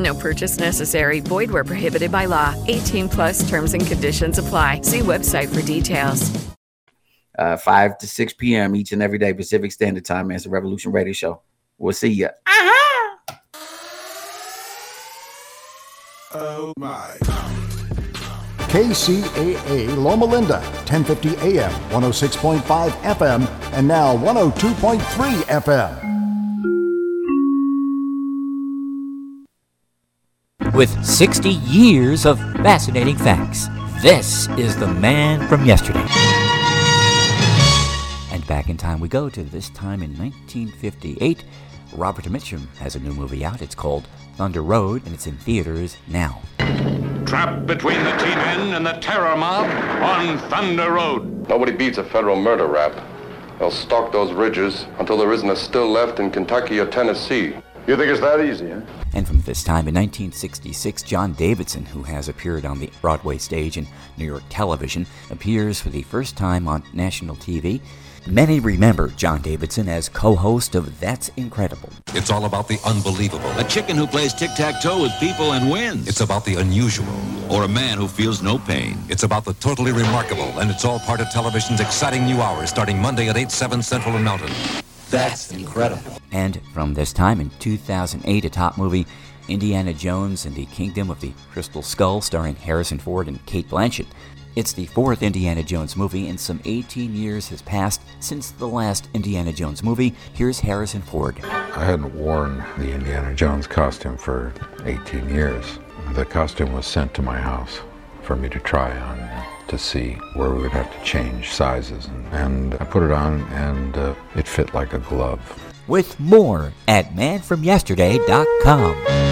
No purchase necessary. Void where prohibited by law. 18 plus terms and conditions apply. See website for details. Uh, 5 to 6 p.m. each and every day, Pacific Standard Time. It's the Revolution Radio Show. We'll see ya. Aha. Oh my. KCAA Loma Linda, 1050 AM, 106.5 FM, and now 102.3 FM. With 60 years of fascinating facts, this is the man from yesterday. And back in time we go to this time in 1958. Robert Mitchum has a new movie out. It's called Thunder Road, and it's in theaters now. Trapped between the T-Men and the terror mob on Thunder Road. Nobody beats a federal murder rap. They'll stalk those ridges until there isn't a still left in Kentucky or Tennessee. You think it's that easy, huh? And from this time in 1966, John Davidson, who has appeared on the Broadway stage and New York television, appears for the first time on national TV. Many remember John Davidson as co host of That's Incredible. It's all about the unbelievable. A chicken who plays tic tac toe with people and wins. It's about the unusual. Or a man who feels no pain. It's about the totally remarkable, and it's all part of television's exciting new hours starting Monday at 8, 7 Central and Mountain. That's incredible. And from this time in 2008, a top movie, Indiana Jones and the Kingdom of the Crystal Skull, starring Harrison Ford and Cate Blanchett. It's the fourth Indiana Jones movie, and some 18 years has passed since the last Indiana Jones movie. Here's Harrison Ford. I hadn't worn the Indiana Jones costume for 18 years. The costume was sent to my house for me to try on to see where we would have to change sizes. And, I put it on, and uh, it fit like a glove. With more at manfromyesterday.com.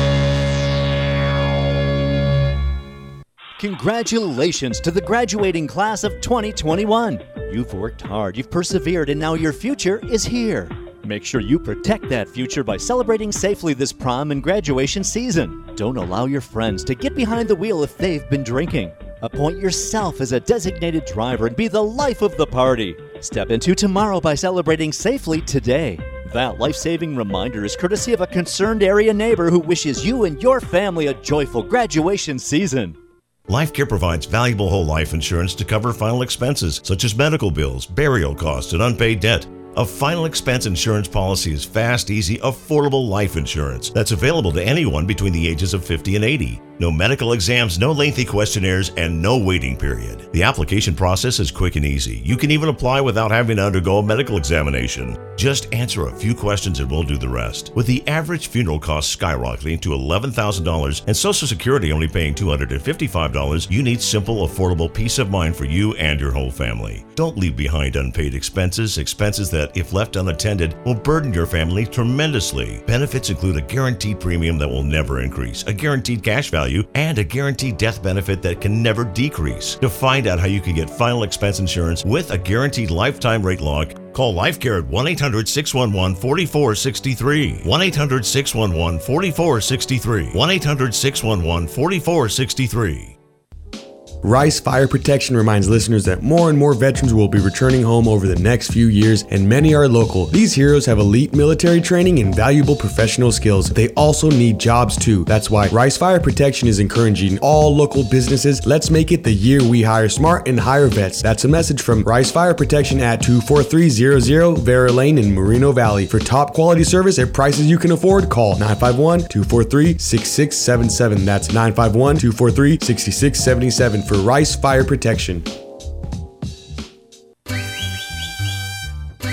Congratulations to the graduating class of 2021. You've worked hard, you've persevered, and now your future is here. Make sure you protect that future by celebrating safely this prom and graduation season. Don't allow your friends to get behind the wheel if they've been drinking. Appoint yourself as a designated driver and be the life of the party. Step into tomorrow by celebrating safely today. That life saving reminder is courtesy of a concerned area neighbor who wishes you and your family a joyful graduation season. LifeCare provides valuable whole life insurance to cover final expenses such as medical bills, burial costs, and unpaid debt. A final expense insurance policy is fast, easy, affordable life insurance that's available to anyone between the ages of 50 and 80. No medical exams, no lengthy questionnaires, and no waiting period. The application process is quick and easy. You can even apply without having to undergo a medical examination. Just answer a few questions and we'll do the rest. With the average funeral cost skyrocketing to $11,000 and Social Security only paying $255, you need simple, affordable peace of mind for you and your whole family. Don't leave behind unpaid expenses, expenses that, if left unattended, will burden your family tremendously. Benefits include a guaranteed premium that will never increase, a guaranteed cash value, and a guaranteed death benefit that can never decrease. To find out how you can get final expense insurance with a guaranteed lifetime rate lock, Call LifeCare at 1 800 611 4463. 1 800 611 4463. 1 800 611 4463. Rice Fire Protection reminds listeners that more and more veterans will be returning home over the next few years, and many are local. These heroes have elite military training and valuable professional skills. They also need jobs too. That's why Rice Fire Protection is encouraging all local businesses. Let's make it the year we hire smart and hire vets. That's a message from Rice Fire Protection at 24300 Vera Lane in Moreno Valley. For top quality service at prices you can afford, call 951 243 6677. That's 951 243 6677 for Rice Fire Protection.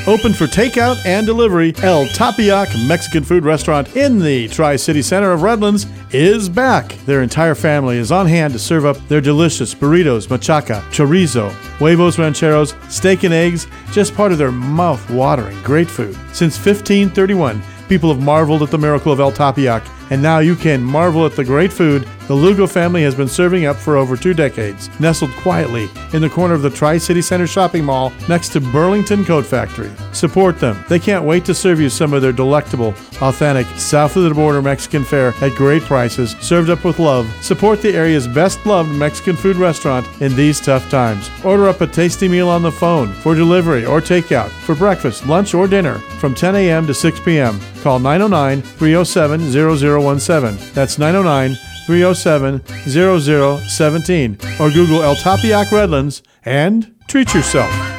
Open for takeout and delivery, El Tepeyac Mexican food restaurant in the Tri City Center of Redlands is back. Their entire family is on hand to serve up their delicious burritos, machaca, chorizo, huevos rancheros, steak and eggs, just part of their mouth watering great food. Since 1531, people have marveled at the miracle of El Tepeyac, and now you can marvel at the great food the Lugo family has been serving up for over two decades, nestled quietly in the corner of the Tri City Center shopping mall next to Burlington Coat Factory. Support them. They can't wait to serve you some of their delectable, authentic, south of the border Mexican fare at great prices, served up with love. Support the area's best loved Mexican food restaurant in these tough times. Order up a tasty meal on the phone for delivery or takeout for breakfast, lunch, or dinner from 10 a.m. to 6 p.m. Call 909 307 0017. That's 909 307 0017 or Google El Tepeyac Redlands and treat yourself.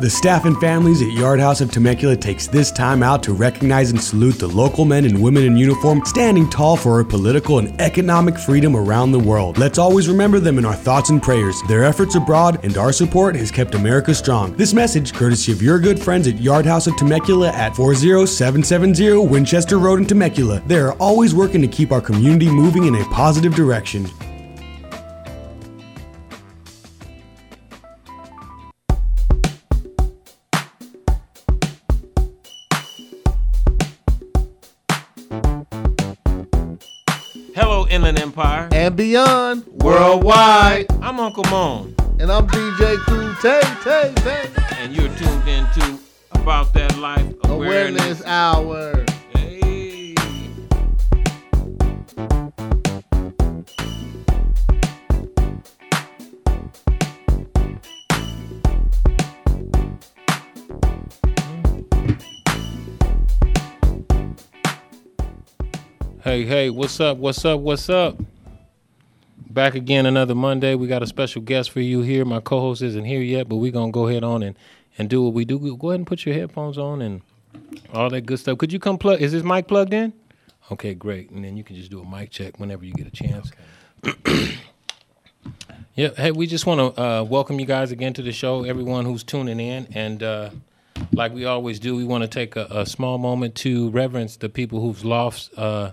The staff and families at Yard House of Temecula takes this time out to recognize and salute the local men and women in uniform standing tall for our political and economic freedom around the world. Let's always remember them in our thoughts and prayers. Their efforts abroad and our support has kept America strong. This message, courtesy of your good friends at Yard House of Temecula at 40770 Winchester Road in Temecula. They are always working to keep our community moving in a positive direction. And beyond. Worldwide. I'm Uncle Moan. And I'm DJ Cool Tay Tay Tay. And you're tuned in to About That Life Awareness, Awareness Hour. Hey. Hey, hey, what's up? What's up? What's up? Back again another Monday. We got a special guest for you here. My co-host isn't here yet, but we're gonna go ahead on and, and do what we do. Go ahead and put your headphones on and all that good stuff. Could you come plug? Is this mic plugged in? Okay, great. And then you can just do a mic check whenever you get a chance. Okay. yeah. Hey, we just want to uh, welcome you guys again to the show. Everyone who's tuning in, and uh, like we always do, we want to take a, a, small moment to reverence the people who've lost. Uh,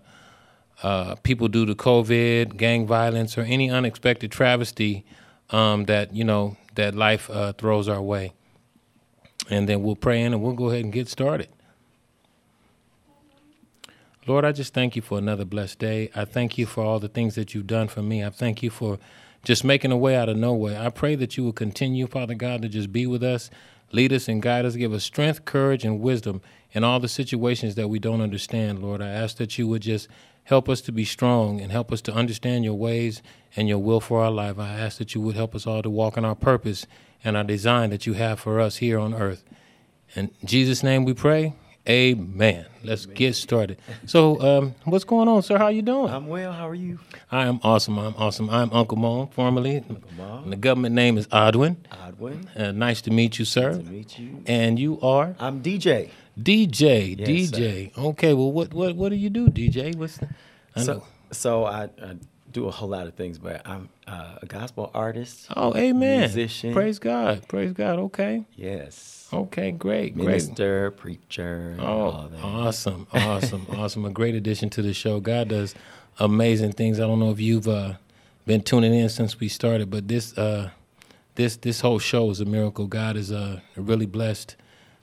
uh, people due to COVID, gang violence, or any unexpected travesty um, that you know that life uh, throws our way. And then we'll pray in, and we'll go ahead and get started. Lord, I just thank you for another blessed day. I thank you for all the things that you've done for me. I thank you for just making a way out of nowhere. I pray that you will continue, Father God, to just be with us, lead us and guide us, give us strength, courage, and wisdom in all the situations that we don't understand, Lord. I ask that you would just help us to be strong and help us to understand your ways and your will for our life. I ask that you would help us all to walk in our purpose and our design that you have for us here on earth. In Jesus' name we pray. Amen. Let's Amen. get started. So, um, what's going on, sir? How you doing? I'm well. How are you? I am awesome. I'm awesome. I'm Uncle Mon, formerly. Uncle Mon. The government name is Odwin. Odwin. Uh, nice to meet you, sir. Nice to meet you. And you are? I'm DJ. DJ, yes, DJ. Sir. Okay, well, what what what do you do, DJ? What's the, I so know. so I, I, do a whole lot of things, but I'm uh, a gospel artist. Oh, amen. Musician. Praise God. Praise God. Okay. Yes. Okay, great, Minister, great. preacher. Oh, awesome, awesome, awesome! A great addition to the show. God does amazing things. I don't know if you've uh, been tuning in since we started, but this uh, this this whole show is a miracle. God has uh, really blessed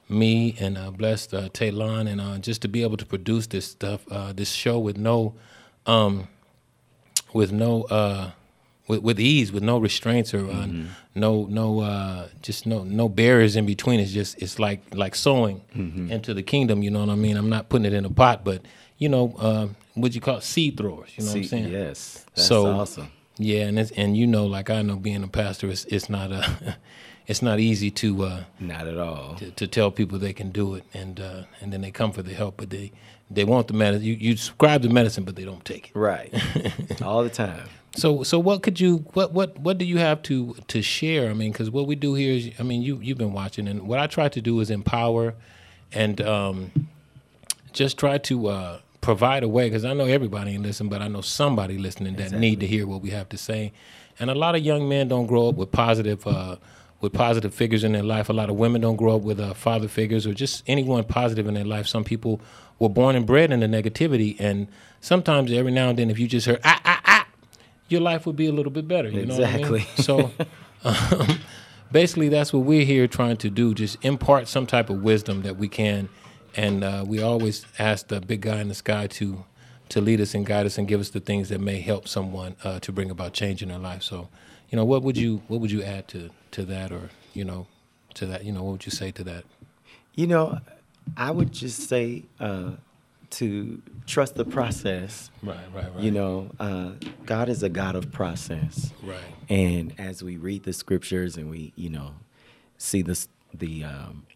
me and uh, blessed uh, Taylon and uh, just to be able to produce this stuff, uh, this show with no, um, with no, uh, with, with ease, with no restraints or uh, mm-hmm. no, no, uh, just no, no barriers in between. It's just, it's like like sowing mm-hmm. into the kingdom. You know what I mean? I'm not putting it in a pot, but you know, uh, what you call it? seed throwers. You know seed, what I'm saying? Yes, that's so, awesome. Yeah, and it's, and you know, like I know, being a pastor, it's it's not a it's not easy to uh, not at all to, to, tell people they can do it, and uh, and then they come for the help, but they they want the medicine. You, you prescribe the medicine, but they don't take it. Right, all the time. So so what could you what what what do you have to to share? I mean, because what we do here is, I mean, you you've been watching, and what I try to do is empower, and um, just try to. Uh, provide a way because I know everybody ain't listen, but I know somebody listening that exactly. need to hear what we have to say. And a lot of young men don't grow up with positive uh, with positive figures in their life. A lot of women don't grow up with uh, father figures or just anyone positive in their life. Some people were born and bred in the negativity, and sometimes every now and then, if you just heard ah ah ah, your life would be a little bit better. You know what I mean? Exactly. So. Um, basically, that's what we're here trying to do. Just impart some type of wisdom that we can, and uh, we always ask the big guy in the sky to to lead us and guide us and give us the things that may help someone uh, to bring about change in their life. So, you know, what would you what would you add to to that, or you know, to that? You know, what would you say to that? You know, I would just say uh, to trust the process. Right, right, right. You know, uh, God is a God of process. Right. And as we read the scriptures and we, you know, see this, the um,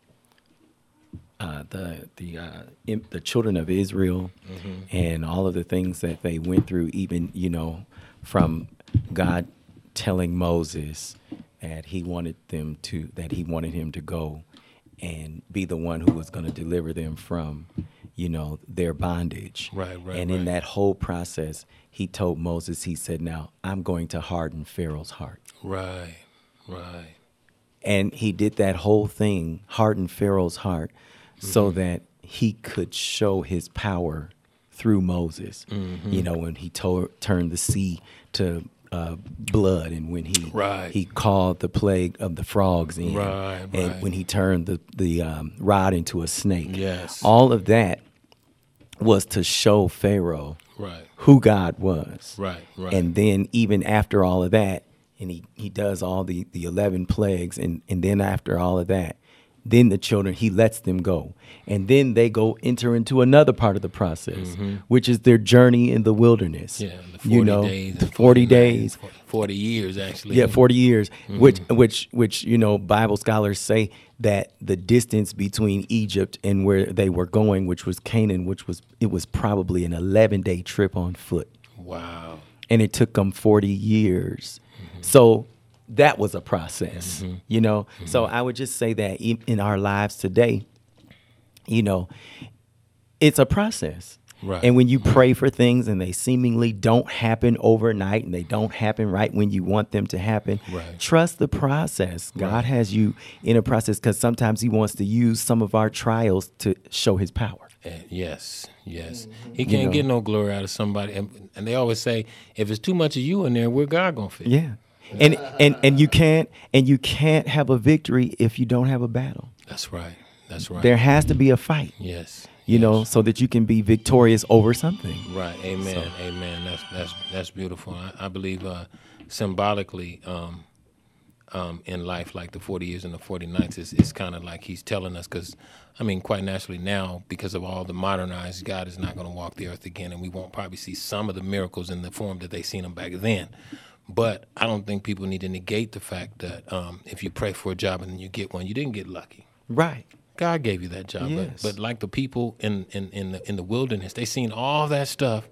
uh, the the uh, the children of Israel Mhm. and all of the things that they went through, even you know, from God telling Moses that he wanted them to that he wanted him to go and be the one who was going to deliver them from, you know, their bondage. Right, right, And in right. that whole process, he told Moses, he said, "Now I'm going to harden Pharaoh's heart." Right, right. And he did that whole thing, harden Pharaoh's heart, so Mm-hmm. that he could show his power through Moses. Mhm. You know, when he to- turned the sea to uh, blood, and when he Right. he called the plague of the frogs in, Right, and right. when he turned the the um, rod into a snake. Yes. all of that was to show Pharaoh Right. who God was. Right, right. And then even after all of that, and he, he does all the, the 11 plagues, and, and then after all of that, then the children, he lets them go. And then they go enter into another part of the process, which is their journey in the wilderness. Mm-hmm. Yeah, the 40 you know, days, the 40 40 days. Forty years, actually. Yeah, 40 years, which Mhm. which which you know Bible scholars say that the distance between Egypt and where they were going, which was Canaan, which was it was probably an 11-day trip on foot. Wow. And it took them 40 years. So that was a process, you know. So I would just say that in our lives today, you know, it's a process. Right. And when you pray for things and they seemingly don't happen overnight and they don't happen right when you want them to happen, Right. trust the process. God has you in a process because sometimes He wants to use some of our trials to show His power. Uh, yes, yes. Mm-hmm. He can't know. get no glory out of somebody, and, and they always say, if it's too much of you in there, where God gonna fit? Yeah. And and and you can't and you can't have a victory if you don't have a battle. That's right. That's right. There has to be a fight. Yes. You know, so that you can be victorious over something. Right. Amen. Amen. That's that's that's beautiful. I, I believe uh, symbolically um, um, in life, like the 40 years and the 40 nights, is, is kind of like he's telling us because, I mean, quite naturally now, because of all the modernized, God is not going to walk the earth again, and we won't probably see some of the miracles in the form that they seen them back then. But I don't think people need to negate the fact that um, if you pray for a job and then you get one, you didn't get lucky. Right. God gave you that job. Yes. But, but like the people in, in, in the in the wilderness, they seen all that stuff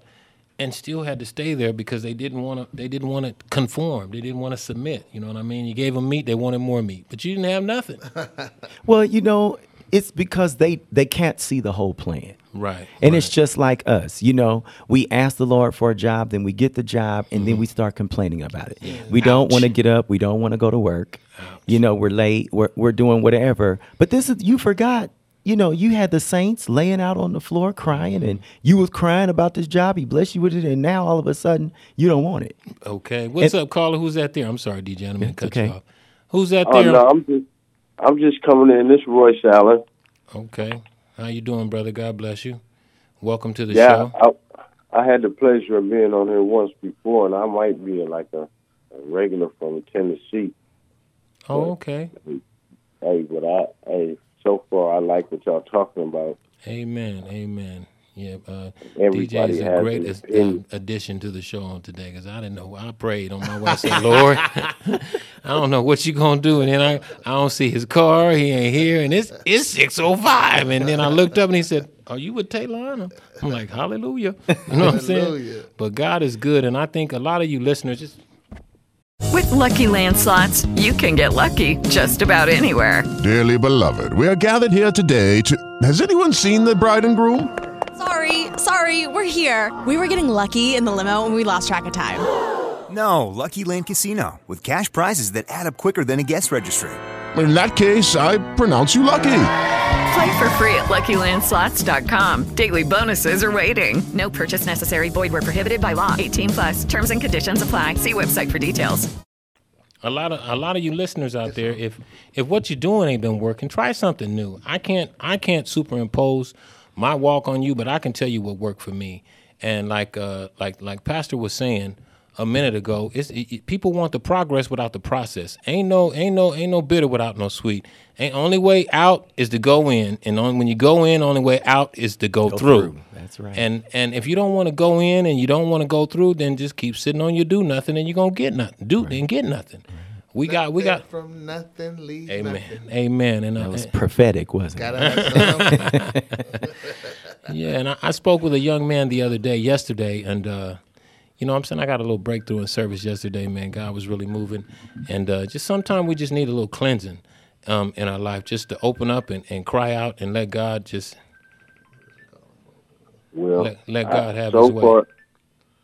and still had to stay there because they didn't want to they didn't want to conform. They didn't want to submit. You know what I mean? You gave them meat, they wanted more meat. But you didn't have nothing. Well, you know, it's because they they can't see the whole plan. Right. And it's just like us, you know. We ask the Lord for a job, then we get the job, and Mm-hmm. then we start complaining about it. We don't want to get up. We don't want to go to work. You know, we're late. We're we're doing whatever. But this is you forgot. You know, you had the saints laying out on the floor crying, and you was crying about this job. He blessed you with it, and now all of a sudden you don't want it. Okay. What's And- up, caller? Who's that there? I'm sorry, DJ. I didn't mean to cut okay. you off. Who's that Oh there? no, I'm just I'm just coming in. This is Royce Allen. Okay. How you doing, brother? God bless you. Welcome to the yeah, show. I, I had the pleasure of being on here once before, and I might be like a, a regular from Tennessee. Oh, okay. Hey, but I hey, so far I like what y'all talking about. Amen. Amen. Yeah, uh, DJ is a has great an as- uh, addition to the show on today because I didn't know. I prayed on my way. I said, Lord, I don't know what you're gonna do, and then I I don't see his car. He ain't here, and it's it's six oh five. And then I looked up and he said, Are you with Taylor? I'm like, Hallelujah. You know what I'm saying? But God is good, and I think a lot of you listeners just With Lucky Land slots, you can get lucky just about anywhere. Dearly beloved, we are gathered here today to. Has anyone seen the bride and groom? Sorry, sorry, we're here. We were getting lucky in the limo and we lost track of time. No, Lucky Land Casino, with cash prizes that add up quicker than a guest registry. In that case, I pronounce you lucky. Play for free at LuckyLandSlots.com. Daily bonuses are waiting. No purchase necessary. Void where prohibited by law. 18 plus. Terms and conditions apply. See website for details. A lot of a lot of you listeners out there, if if what you're doing ain't been working, try something new. I can't I can't superimpose my walk on you, but I can tell you what worked for me. And like uh like like Pastor was saying a minute ago, it's it, people want the progress without the process. Ain't no ain't no ain't no bitter without no sweet. Ain't only way out is to go in, and on, when you go in, only way out is to go, Go through. through. That's right. And and if you don't want to go in and you don't want to go through, then just keep sitting on your do nothing, and you're gonna get nothing. Do and get nothing. We got we got. from nothing leaves Amen. nothing. Amen. And That uh, was prophetic, wasn't Gotta it? yeah, and I, I spoke with a young man the other day, yesterday, and uh, you know, what I'm saying I got a little breakthrough in service yesterday. Man, God was really moving, and uh, just sometimes we just need a little cleansing um, in our life, just to open up and, and cry out and let God just Well, Let- let I- God have so his way. Far,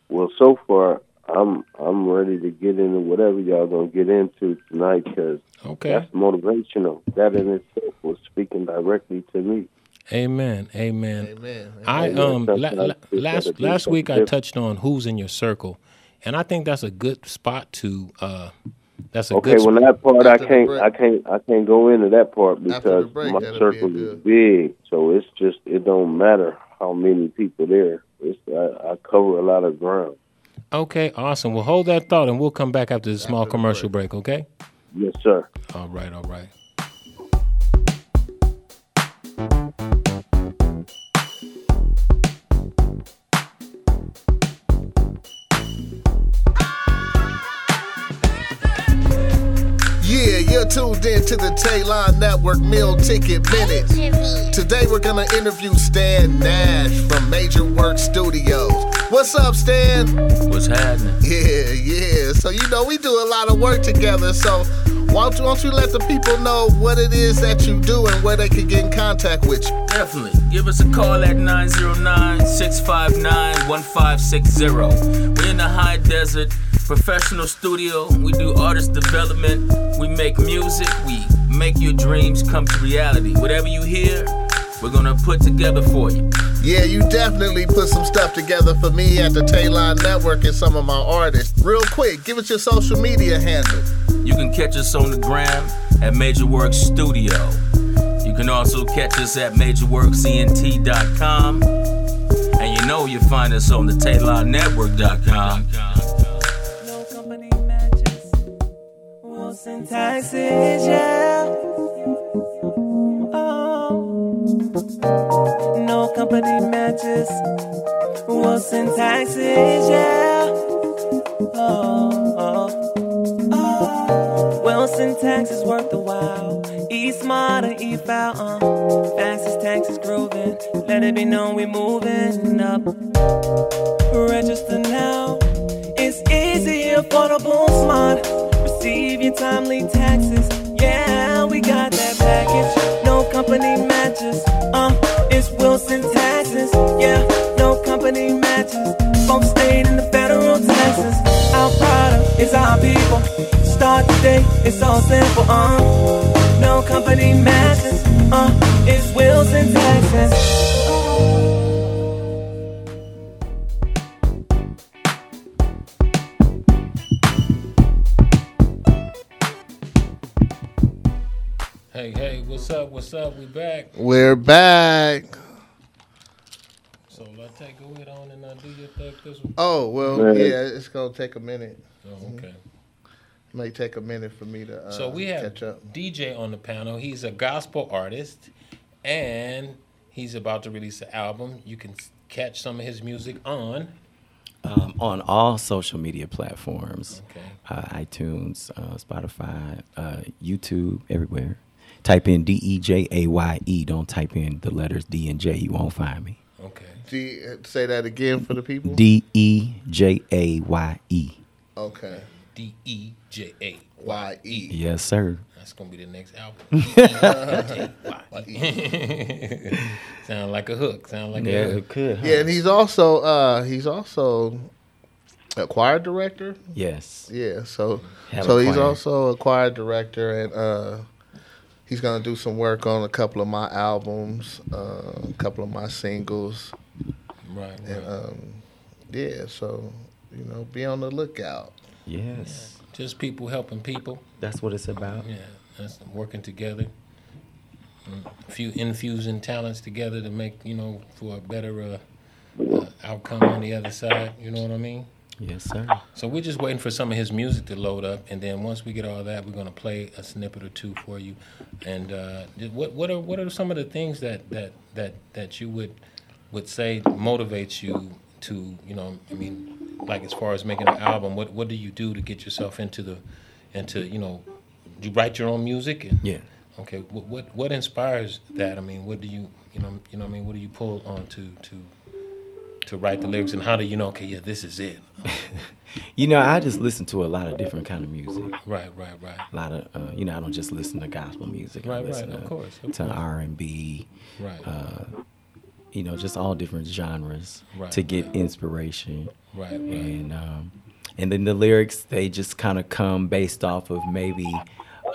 well, so far, I'm I'm ready to get into whatever y'all gonna get into tonight because Okay. that's motivational. That in itself was speaking directly to me. Amen. Amen. Amen. I Amen. um la- la- last last week I touched on who's in your circle, and I think that's a good spot to. uh That's a Okay, good. well sp- that part I After the can't. I can't I can't go into that part because break, my that'll be circle is big, so it's just it don't matter how many people there. It's I, I cover a lot of ground. Okay, awesome. Well, hold that thought, and we'll come back after the small commercial break. Okay. Yes, sir. All right. All right. Yeah, you're tuned in to the Taylor Network Meal Ticket Minute. Today we're gonna interview Stan Nash from Major Work Studios. What's up, Stan? What's happening? Yeah, yeah. So you know we do a lot of work together. So why don't you, why don't you let the people know what it is that you do and where they can get in contact with you? Definitely. Give us a call at 909 659 1560. We're in the high desert professional studio. We do artist development. We make music. We make your dreams come to reality. Whatever you hear, we're going to put together for you. Yeah, you definitely put some stuff together for me at the Taylor Network and some of my artists. Real quick, give us your social media handle. You can catch us on the gram at Major Works Studio. You can also catch us at MajorWorksENT.com. And you know you'll find us on the TaylorNetwork.com. Wilson taxes, yeah. No company matches. Wilson taxes, yeah. Oh, oh. oh. Wilson taxes worth the while. E smart and E foul, uh. Fastest taxes grooving. Let it be known we're moving up. Register now. It's easy, affordable, smart. Receive your timely taxes. Yeah, we got that package. No company matches. It's Wilson taxes. Yeah, no company matches. Both state in the federal taxes. Our product is our people. Start today, it's all simple. Uh, no company matches. Uh, it's Wilson taxes. Hey, hey, what's up? What's up? We back. We're back. So let take go ahead on and uh, do your thing. This one. Oh well, Man. yeah, it's gonna take a minute. Oh, okay. May take a minute for me to. Uh, So we have catch up. DJ on the panel. He's a gospel artist, and he's about to release an album. You can catch some of his music on. Um, on all social media platforms, Okay. uh, iTunes, uh, Spotify, uh, YouTube, everywhere. Type in D E J A Y E. Don't type in the letters D and J. You won't find me. Okay. D, say that again for the people. D E J A Y E. Okay. D E J A Y E. Yes, sir. That's gonna be the next album. D-E-J-Y-E. Sound like a hook. Sound like Yeah, a hook. it could. Yeah, and he's also uh he's also a choir director. Yes. Yeah. So Have so he's also a choir director, and uh, he's gonna do some work on a couple of my albums, uh, a couple of my singles. Right. And um, yeah, so you know, be on the lookout. Yes. Just people helping people. That's what it's about. Yeah, that's working together. A few infusing talents together to make you know for a better uh, uh, outcome on the other side. You know what I mean? Yes, sir. So we're just waiting for some of his music to load up, and then once we get all that, we're gonna play a snippet or two for you. And uh, what what are what are some of the things that that that that you would would say motivates you to you know I mean like as far as making an album, what what do you do to get yourself into the into you know you write your own music? And, Yeah. Okay. What, what what inspires that? I mean, what do you you know you know what I mean what do you pull on to to to write the lyrics, and how do you know? Okay, yeah, this is it. You know, I just listen to a lot of different kind of music. Right, right, right. A lot of, uh, you know, I don't just listen to gospel music. I Right, right, listen of to, course, of to course. R and B. Right. Uh, you know, just all different genres Right, to get inspiration. Right, right. And um, and then the lyrics they just kind of come based off of maybe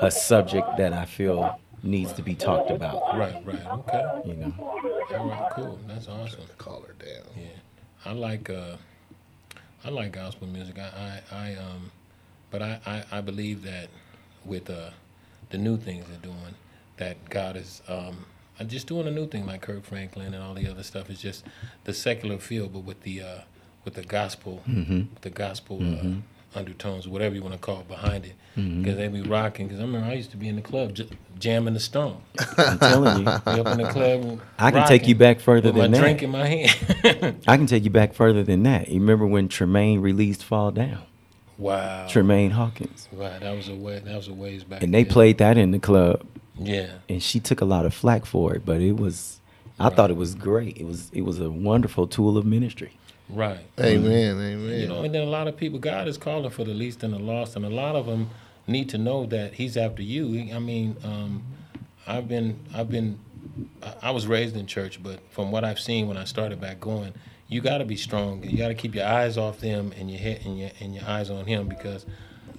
a subject that I feel needs to be talked about. Right, right, okay. You know. All right, cool. That's awesome. Call her down. Yeah, I like uh, I like gospel music. I, I, I um, but I, I, I believe that with uh, the new things they're doing, that God is um, uh, just doing a new thing like Kirk Franklin and all the other stuff. It's just the secular feel, but with the uh, with the gospel, Mhm. the gospel Mhm. Undertones, whatever you want to call it, behind it. Mm-hmm. Because they be rocking. Because I remember I used to be in the club j- jamming the stone. I'm telling you. Be up in the club. I can take you back further than my that. drink in my hand. I can take you back further than that. You remember when Tramaine released "Fall Down"? Wow. Tramaine Hawkins. Right, that was a way. That was a ways back. and they then. played that in the club. Yeah. And she took a lot of flack for it, but it was I thought it was great. It was it was a wonderful tool of ministry. Right. Amen, amen. You know, and then a lot of people, God is calling for the least and the lost, and a lot of them need to know that He's after you. I mean, um, I've been, I've been, I- I was raised in church, but from what I've seen when I started back going, you got to be strong. You got to keep your eyes off them and your head and your and your eyes on Him because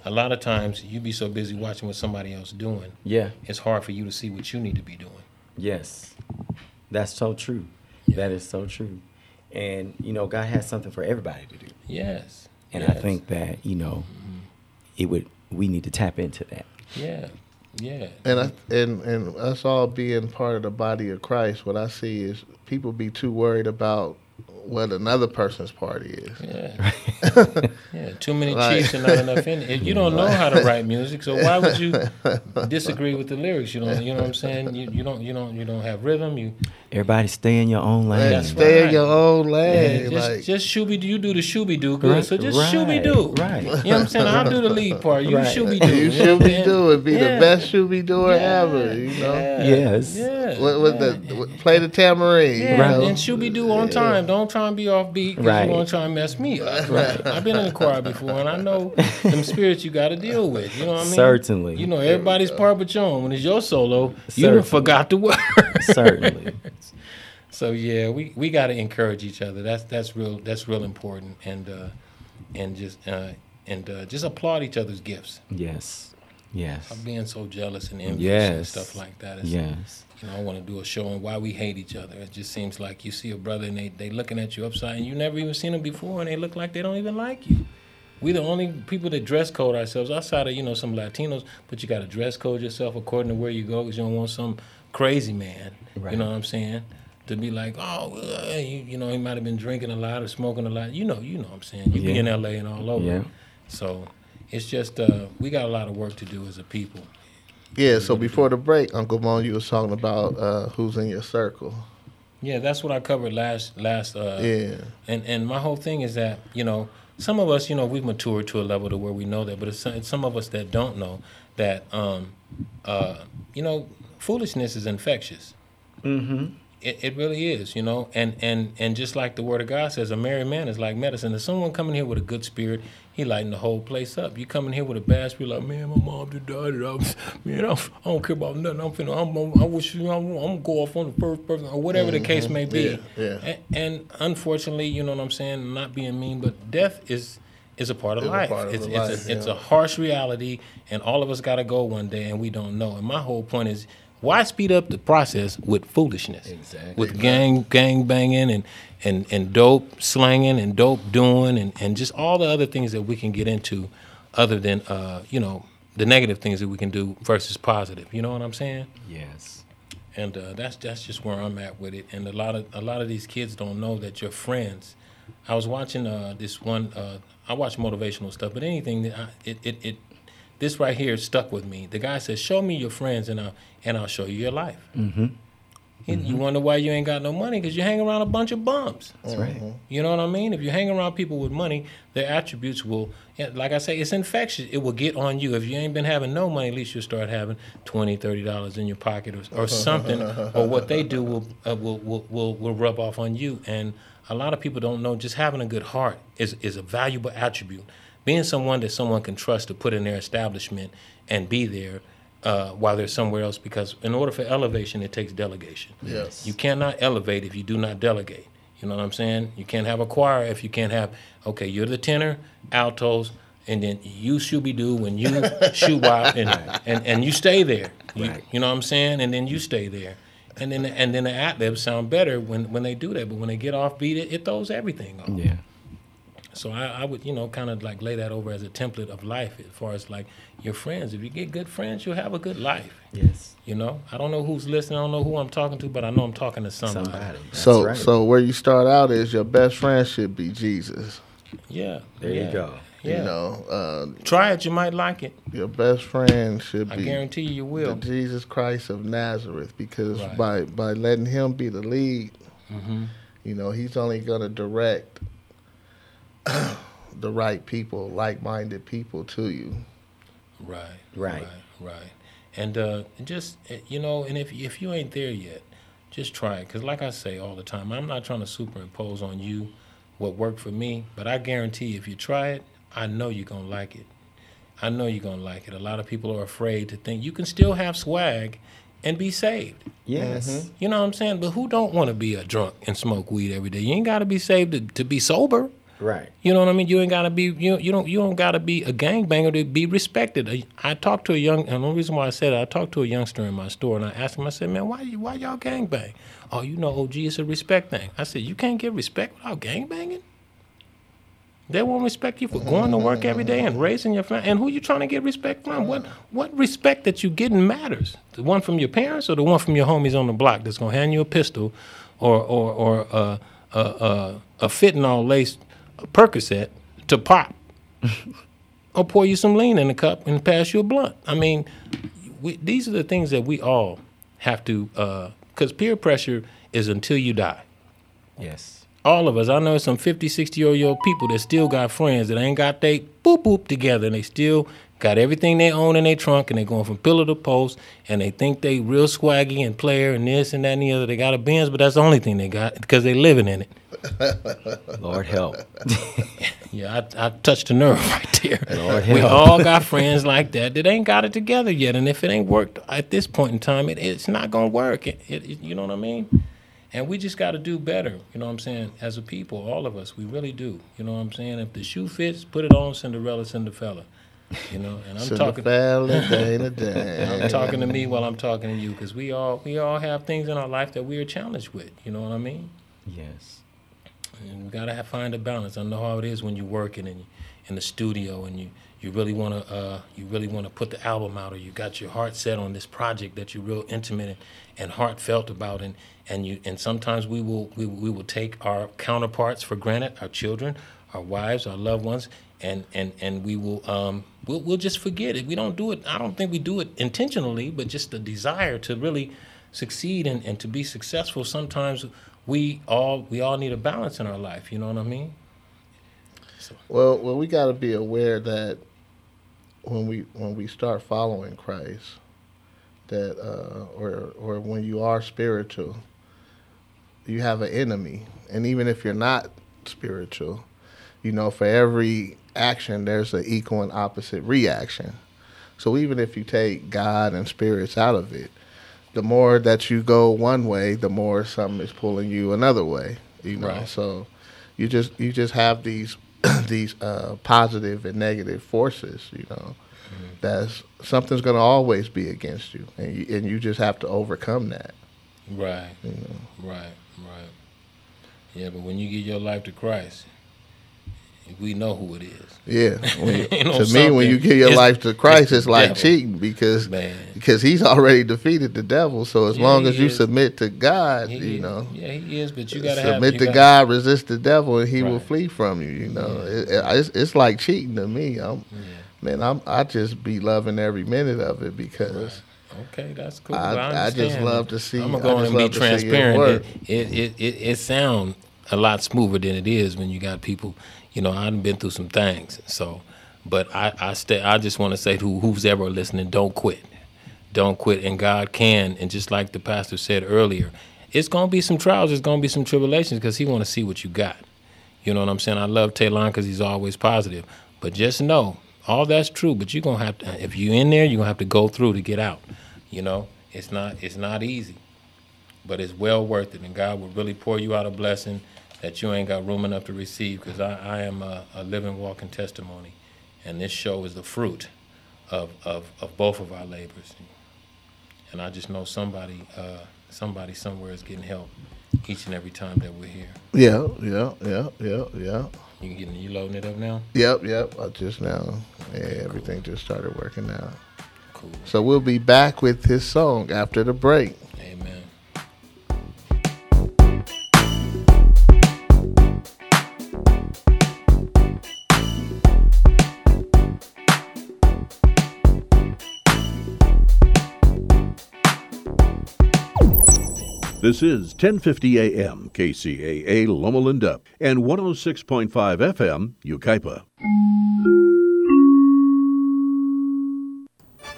a lot of times you be so busy watching what somebody else doing. Yeah. It's hard for you to see what you need to be doing. Yes. That's so true. That is so true. And you know, God has something for everybody to do. Yes. And I think that, you know, mm-hmm. it would we need to tap into that. Yeah. Yeah. And I, and and us all being part of the body of Christ, what I see is people be too worried about what another person's party is. Yeah. yeah, too many Like- chiefs and not enough in it. You don't know how to write music, so why would you disagree with the lyrics? You don't, you know what I'm saying? You, you don't, you don't, you don't have rhythm. You Everybody stay in your own lane. That's Stay in your own lane. Yeah, just, like, just shooby do. You do the shooby do good. Right, so just right, shooby do. right. You know what I'm saying? I'll do the lead part. You Right. shooby do. you should be doing be the best should be doer ever. You know. Yes. Yeah. With, with the with, play the tambourine. Yeah, you know? and shooby do on time. Don't try and be off beat because Right. you want to try and mess me up. Right. I've been in the choir before, and I know them spirits you got to deal with. You know what I mean? Certainly. You know everybody's part but your own. When it's your solo, you Certainly. done forgot the word. Certainly. So yeah, we, we got to encourage each other. That's that's real. That's real important. And uh, and just uh, and uh, just applaud each other's gifts. Yes. Yes. Stop being so jealous and envious and Yes. stuff like that. It's- Yes. You know, I want to do a show on why we hate each other. It just seems like you see a brother and they they looking at you upside, and you never even seen them before, and they look like they don't even like you. We the only people that dress code ourselves outside of you know some Latinos, but you got to dress code yourself according to where you go because you don't want some crazy man. Right. You know what I'm saying? To be like, oh, uh, you, you know, he might have been drinking a lot or smoking a lot. You know, you know what I'm saying. You be in L.A. and all over. Yeah. So it's just uh, we got a lot of work to do as a people. Yeah. So before the break, Uncle Mon, you was talking about uh, who's in your circle. Yeah, that's what I covered last last. Uh, Yeah. And and my whole thing is that you know some of us you know we've matured to a level to where we know that, but it's, some- it's some of us that don't know that um, uh, you know foolishness is infectious. Mm-hmm. It, it really is, you know, and and and just like the word of God says, a merry man is like medicine. If someone coming here with a good spirit, he lighten the whole place up. You coming here with a bad spirit, like man, my mom just died. and I'm, man, I'm, I don't care about nothing. I'm finna, I'm, I'm, I wish you, I'm, I'm gonna go off on the first person or whatever the case mm-hmm. may be. Yeah, yeah. A- And, unfortunately, you know what I'm saying. Not being mean, but death is is a part of a life. part of it's it's, life, a, it's a harsh reality, and all of us got to go one day, and we don't know. And my whole point is, why speed up the process with foolishness, Exactly. with gang gang banging and and and dope slanging and dope doing and and just all the other things that we can get into, other than uh, you know the negative things that we can do versus positive. You know what I'm saying? Yes. and uh, that's that's just where I'm at with it. And a lot of a lot of these kids don't know that your friends. I was watching uh, this one. Uh, I watch motivational stuff, but anything that I, it, it it this right here stuck with me. The guy says, "Show me your friends, and I'll and I'll show you your life." Mm-hmm. And You wonder why you ain't got no money because you hang around a bunch of bums. That's right. You know what I mean? If you hang around people with money, their attributes will, like I say, it's infectious. It will get on you. If you ain't been having no money, at least you'll start having $20, $30 in your pocket or, or something. or what they do will, uh, will, will, will, will rub off on you. And a lot of people don't know just having a good heart is, is a valuable attribute. Being someone that someone can trust to put in their establishment and be there uh, while they're somewhere else because in order for elevation, it takes delegation. Yes. You cannot elevate if you do not delegate. You know what I'm saying? You can't have a choir if you can't have, okay, you're the tenor, altos, and then you shooby doo when you shoo wop and, and, and you stay there. You, you know what I'm saying? And then you stay there. And then and then the ad libs sound better when, when they do that, but when they get off beat, it, it throws everything off. Yeah. So I, I would, you know, kind of like lay that over as a template of life as far as like your friends. If you get good friends, you'll have a good life. Yes. You know, I don't know who's listening. I don't know who I'm talking to, but I know I'm talking to somebody. Somebody. so right. so where you start out is your best friend should be Jesus. Yeah. There you yeah, go. Yeah. You know, uh, Try it. You might like it. your best friend should I be guarantee you, you will. the Jesus Christ of Nazareth because Right. by by letting him be the lead, Mhm. you know, he's only going to direct the right people, like-minded people to you. Right. Right. Right. Right. And uh, just uh, you know, and if if you ain't there yet, just try it. Cause like I say all the time, I'm not trying to superimpose on you what worked for me, but I guarantee if you try it, I know you're gonna like it. I know you're gonna like it. A lot of people are afraid to think you can still have swag and be saved. Yes. You know what I'm saying? But who don't want to be a drunk and smoke weed every day? You ain't got to be saved to, to be sober. Right. You know what I mean? You ain't gotta be you you don't you don't gotta be a gangbanger to be respected. I- talked to a young and the reason why I said it, I talked to a youngster in my store and I asked him, I said, Man, why you why y'all gangbang? Oh, you know, OG, it's a respect thing. I said, You can't get respect without gangbanging? They won't respect you for going to work every day and raising your family. And who you trying to get respect from? What what respect that you getting matters? The one from your parents or the one from your homies on the block that's gonna hand you a pistol, or or or uh, uh, uh, a fentanyl laced Percocet to pop, or pour you some lean in a cup and pass you a blunt. I mean, we, these are the things that we all have to, uh, because peer pressure is until you die. Yes. All of us. I know some 50, 60 year old people that still got friends that ain't got they boop boop together and they still got everything they own in their trunk and they're going from pillar to post and they think they real swaggy and player and this and that and the other. They got a Benz, but that's the only thing they got because they living in it. Lord help. Yeah, I, I touched a nerve right there. Lord we help. all got friends like that that ain't got it together yet, and if it ain't worked at this point in time, it, it's not gonna work. It, it, you know what I mean? And we just got to do better. You know what I'm saying? As a people, all of us, we really do. You know what I'm saying? If the shoe fits, put it on, Cinderella, Cinderfella. You know, and I'm talking. Cinderella, day to day. I'm talking to me while I'm talking to you because we all we all have things in our life that we are challenged with. You know what I mean? Yes. And we gotta have, find a balance. I know how it is when you're working and you, in the studio and you, you really wanna uh, you really wanna put the album out or you got your heart set on this project that you're real intimate and, and heartfelt about and, and you and sometimes we will we, we will take our counterparts for granted, our children, our wives, our loved ones, and and, and we will um, we'll, we'll just forget it. We don't do it. I don't think we do it intentionally, but just the desire to really succeed and, and to be successful. Sometimes we all we all need a balance in our life. You know what I mean? Well, well, we got to be aware that when we when we start following Christ, that uh, or or when you are spiritual, you have an enemy, and even if you're not spiritual, you know, for every action there's an equal and opposite reaction. So even if you take God and spirits out of it, the more that you go one way, the more something is pulling you another way. You know, Right. so you just you just have these these uh, positive and negative forces. You know, that's something's going to always be against you, and you, and you just have to overcome that. Right. You know. Right. Right. Yeah, but when you give your life to Christ, we know who it is. Yeah, when you- know to me, when you give your it's- life to Christ, it's like devil. cheating because Man. because He's already defeated the devil. So as Yeah, long as you is. submit to God, He you is. know, Yeah, he is, but you gotta have- submit you to gotta- God, resist the devil, and He will flee from you. You know, it, it- it's, it's like cheating to me. I'm, man, I'm I just be loving every minute of it because. Okay, that's cool. I, I, I just love to see. I'm gonna go and be love to see His transparent. It it it, it, it sounds a lot smoother than it is when you got people. You know, I've been through some things. So, but I I stay. I just want to say to who's ever listening, don't quit, don't quit, and God can. And just like the pastor said earlier, it's gonna be some trials. It's gonna be some tribulations because He want to see what you got. You know what I'm saying? I love Taylon because he's always positive. But just know, all that's true. But you're gonna have to, if you're in there, you're gonna have to go through to get out. You know, it's not it's not easy, but it's well worth it. And God will really pour you out a blessing that you ain't got room enough to receive. Because I, I am a, a living, walking testimony, and this show is the fruit of of, of both of our labors. And I just know somebody uh, somebody somewhere is getting help each and every time that we're here. Yeah, yeah, yeah, yeah, yeah. You getting you loading it up now? Yep, yep. I just now, yeah, everything just started working out. Cool. So we'll be back with his song after the break. This is 1050 AM KCAA Loma Linda and 106.5 FM Yucaipa.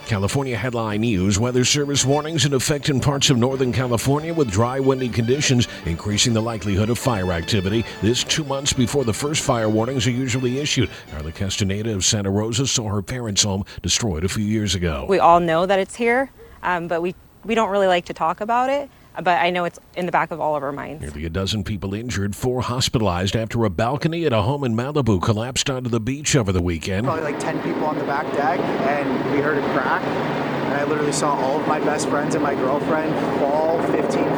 California Headline News Weather Service warnings in effect in parts of Northern California with dry, windy conditions, increasing the likelihood of fire activity. This two months before the first fire warnings are usually issued. Carla Castaneda of Santa Rosa saw her parents' home destroyed a few years ago. We all know that it's here, um, but we, we don't really like to talk about it. But I know it's in the back of all of our minds. Nearly a dozen people injured, four hospitalized after a balcony at a home in Malibu collapsed onto the beach over the weekend. Probably like 10 people on the back deck, and we heard a crack. And I literally saw all of my best friends and my girlfriend fall 15 feet to the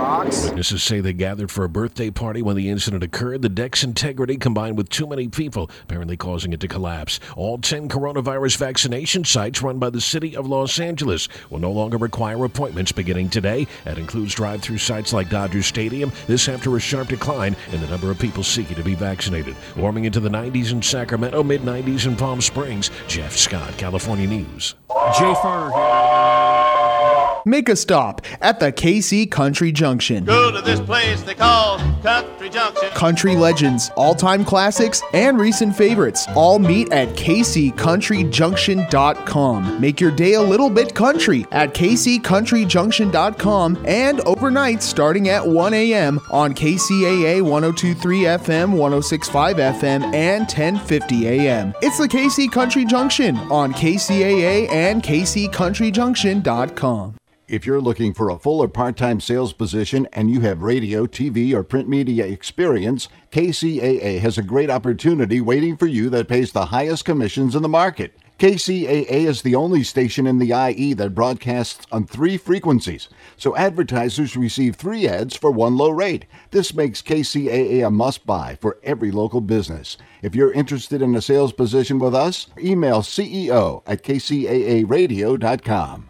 rocks. Witnesses say they gathered for a birthday party when the incident occurred. The deck's integrity combined with too many people, apparently causing it to collapse. All 10 coronavirus vaccination sites run by the city of Los Angeles will no longer require appointments beginning today. That includes drive through sites like Dodger Stadium. This after a sharp decline in the number of people seeking to be vaccinated. Warming into the 90s in Sacramento, mid 90s in Palm Springs. Jeff Scott, California News. Jay Farner Make a stop at the KC Country Junction. Go to this place they call Country Junction. Country legends, all time classics, and recent favorites all meet at kccountryjunction.com. Make your day a little bit country at kccountryjunction.com and overnight starting at 1 a.m. on KCAA 1023 FM, 1065 FM, and 1050 AM. It's the KC Country Junction on KCAA and kccountryjunction.com. If you're looking for a full or part time sales position and you have radio, TV, or print media experience, KCAA has a great opportunity waiting for you that pays the highest commissions in the market. KCAA is the only station in the IE that broadcasts on three frequencies, so advertisers receive three ads for one low rate. This makes KCAA a must buy for every local business. If you're interested in a sales position with us, email CEO at kcaaradio.com.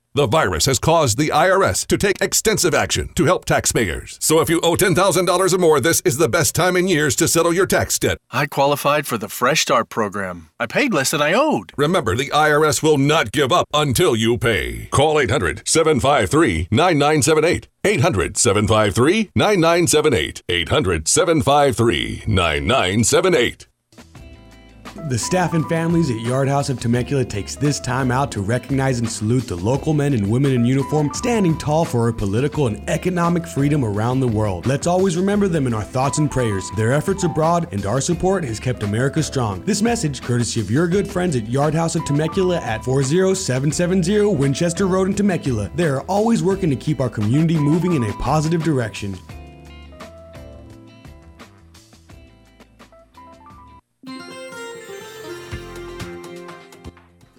The virus has caused the IRS to take extensive action to help taxpayers. So if you owe $10,000 or more, this is the best time in years to settle your tax debt. I qualified for the Fresh Start program. I paid less than I owed. Remember, the IRS will not give up until you pay. Call 800 753 9978. 800 753 9978. 800 753 9978. The staff and families at Yard House of Temecula takes this time out to recognize and salute the local men and women in uniform standing tall for our political and economic freedom around the world. Let's always remember them in our thoughts and prayers. Their efforts abroad and our support has kept America strong. This message, courtesy of your good friends at Yard House of Temecula at 40770 Winchester Road in Temecula. They are always working to keep our community moving in a positive direction.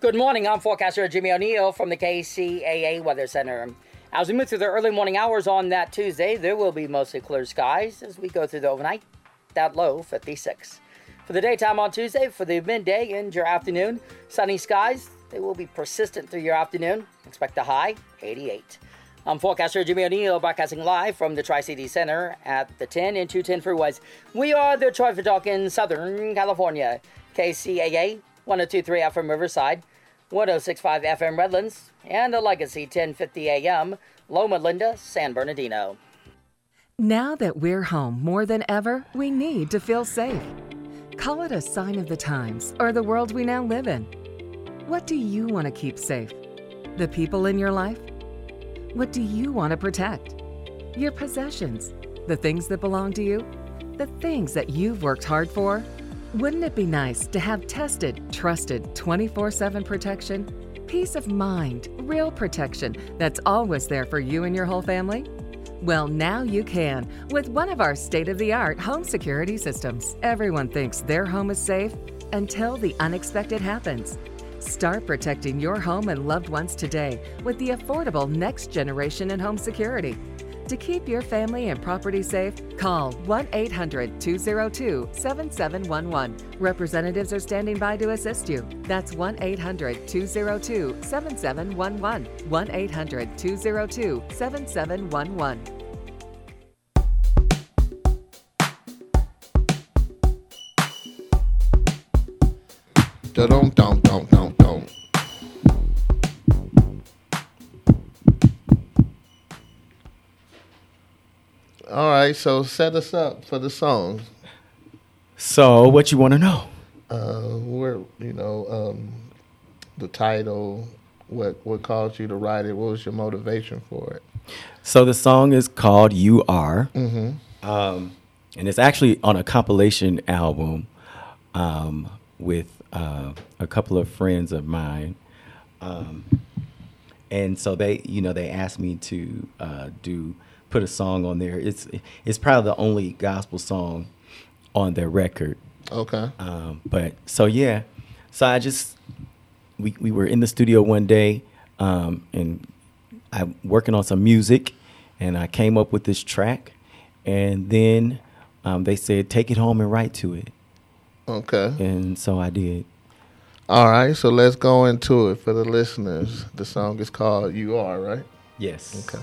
Good morning. I'm forecaster Jimmy O'Neill from the KCAA Weather Center. As we move through the early morning hours on that Tuesday, there will be mostly clear skies as we go through the overnight. That low 56. For the daytime on Tuesday, for the midday and your afternoon, sunny skies. They will be persistent through your afternoon. Expect a high 88. I'm forecaster Jimmy O'Neill broadcasting live from the Tri City Center at the 10 and 210 freeways. We are the Troy Talk in Southern California. KCAA 1023 out from Riverside. 1065 FM Redlands, and the Legacy 1050 AM, Loma Linda, San Bernardino. Now that we're home more than ever, we need to feel safe. Call it a sign of the times or the world we now live in. What do you want to keep safe? The people in your life? What do you want to protect? Your possessions, the things that belong to you, the things that you've worked hard for? Wouldn't it be nice to have tested, trusted 24 7 protection? Peace of mind, real protection that's always there for you and your whole family? Well, now you can with one of our state of the art home security systems. Everyone thinks their home is safe until the unexpected happens. Start protecting your home and loved ones today with the affordable next generation in home security. To keep your family and property safe, call 1 800 202 7711. Representatives are standing by to assist you. That's 1 800 202 7711. 1 800 202 7711. Da-dum, dum, dum, dum, dum. All right, so set us up for the song. So, what you want to know? Uh, where you know um, the title, what what caused you to write it? What was your motivation for it? So the song is called "You Are," Mhm. um, and it's actually on a compilation album um, with uh, a couple of friends of mine. Um, and so they, you know, they asked me to uh, do put a song on there. It's it's probably the only gospel song on their record. Okay. Um, but so yeah, so I just we we were in the studio one day, um, and I'm working on some music, and I came up with this track, and then um, they said take it home and write to it, Okay. and so I did. All right, so let's go into it for the listeners. The song is called "You Are," right? Yes. Okay.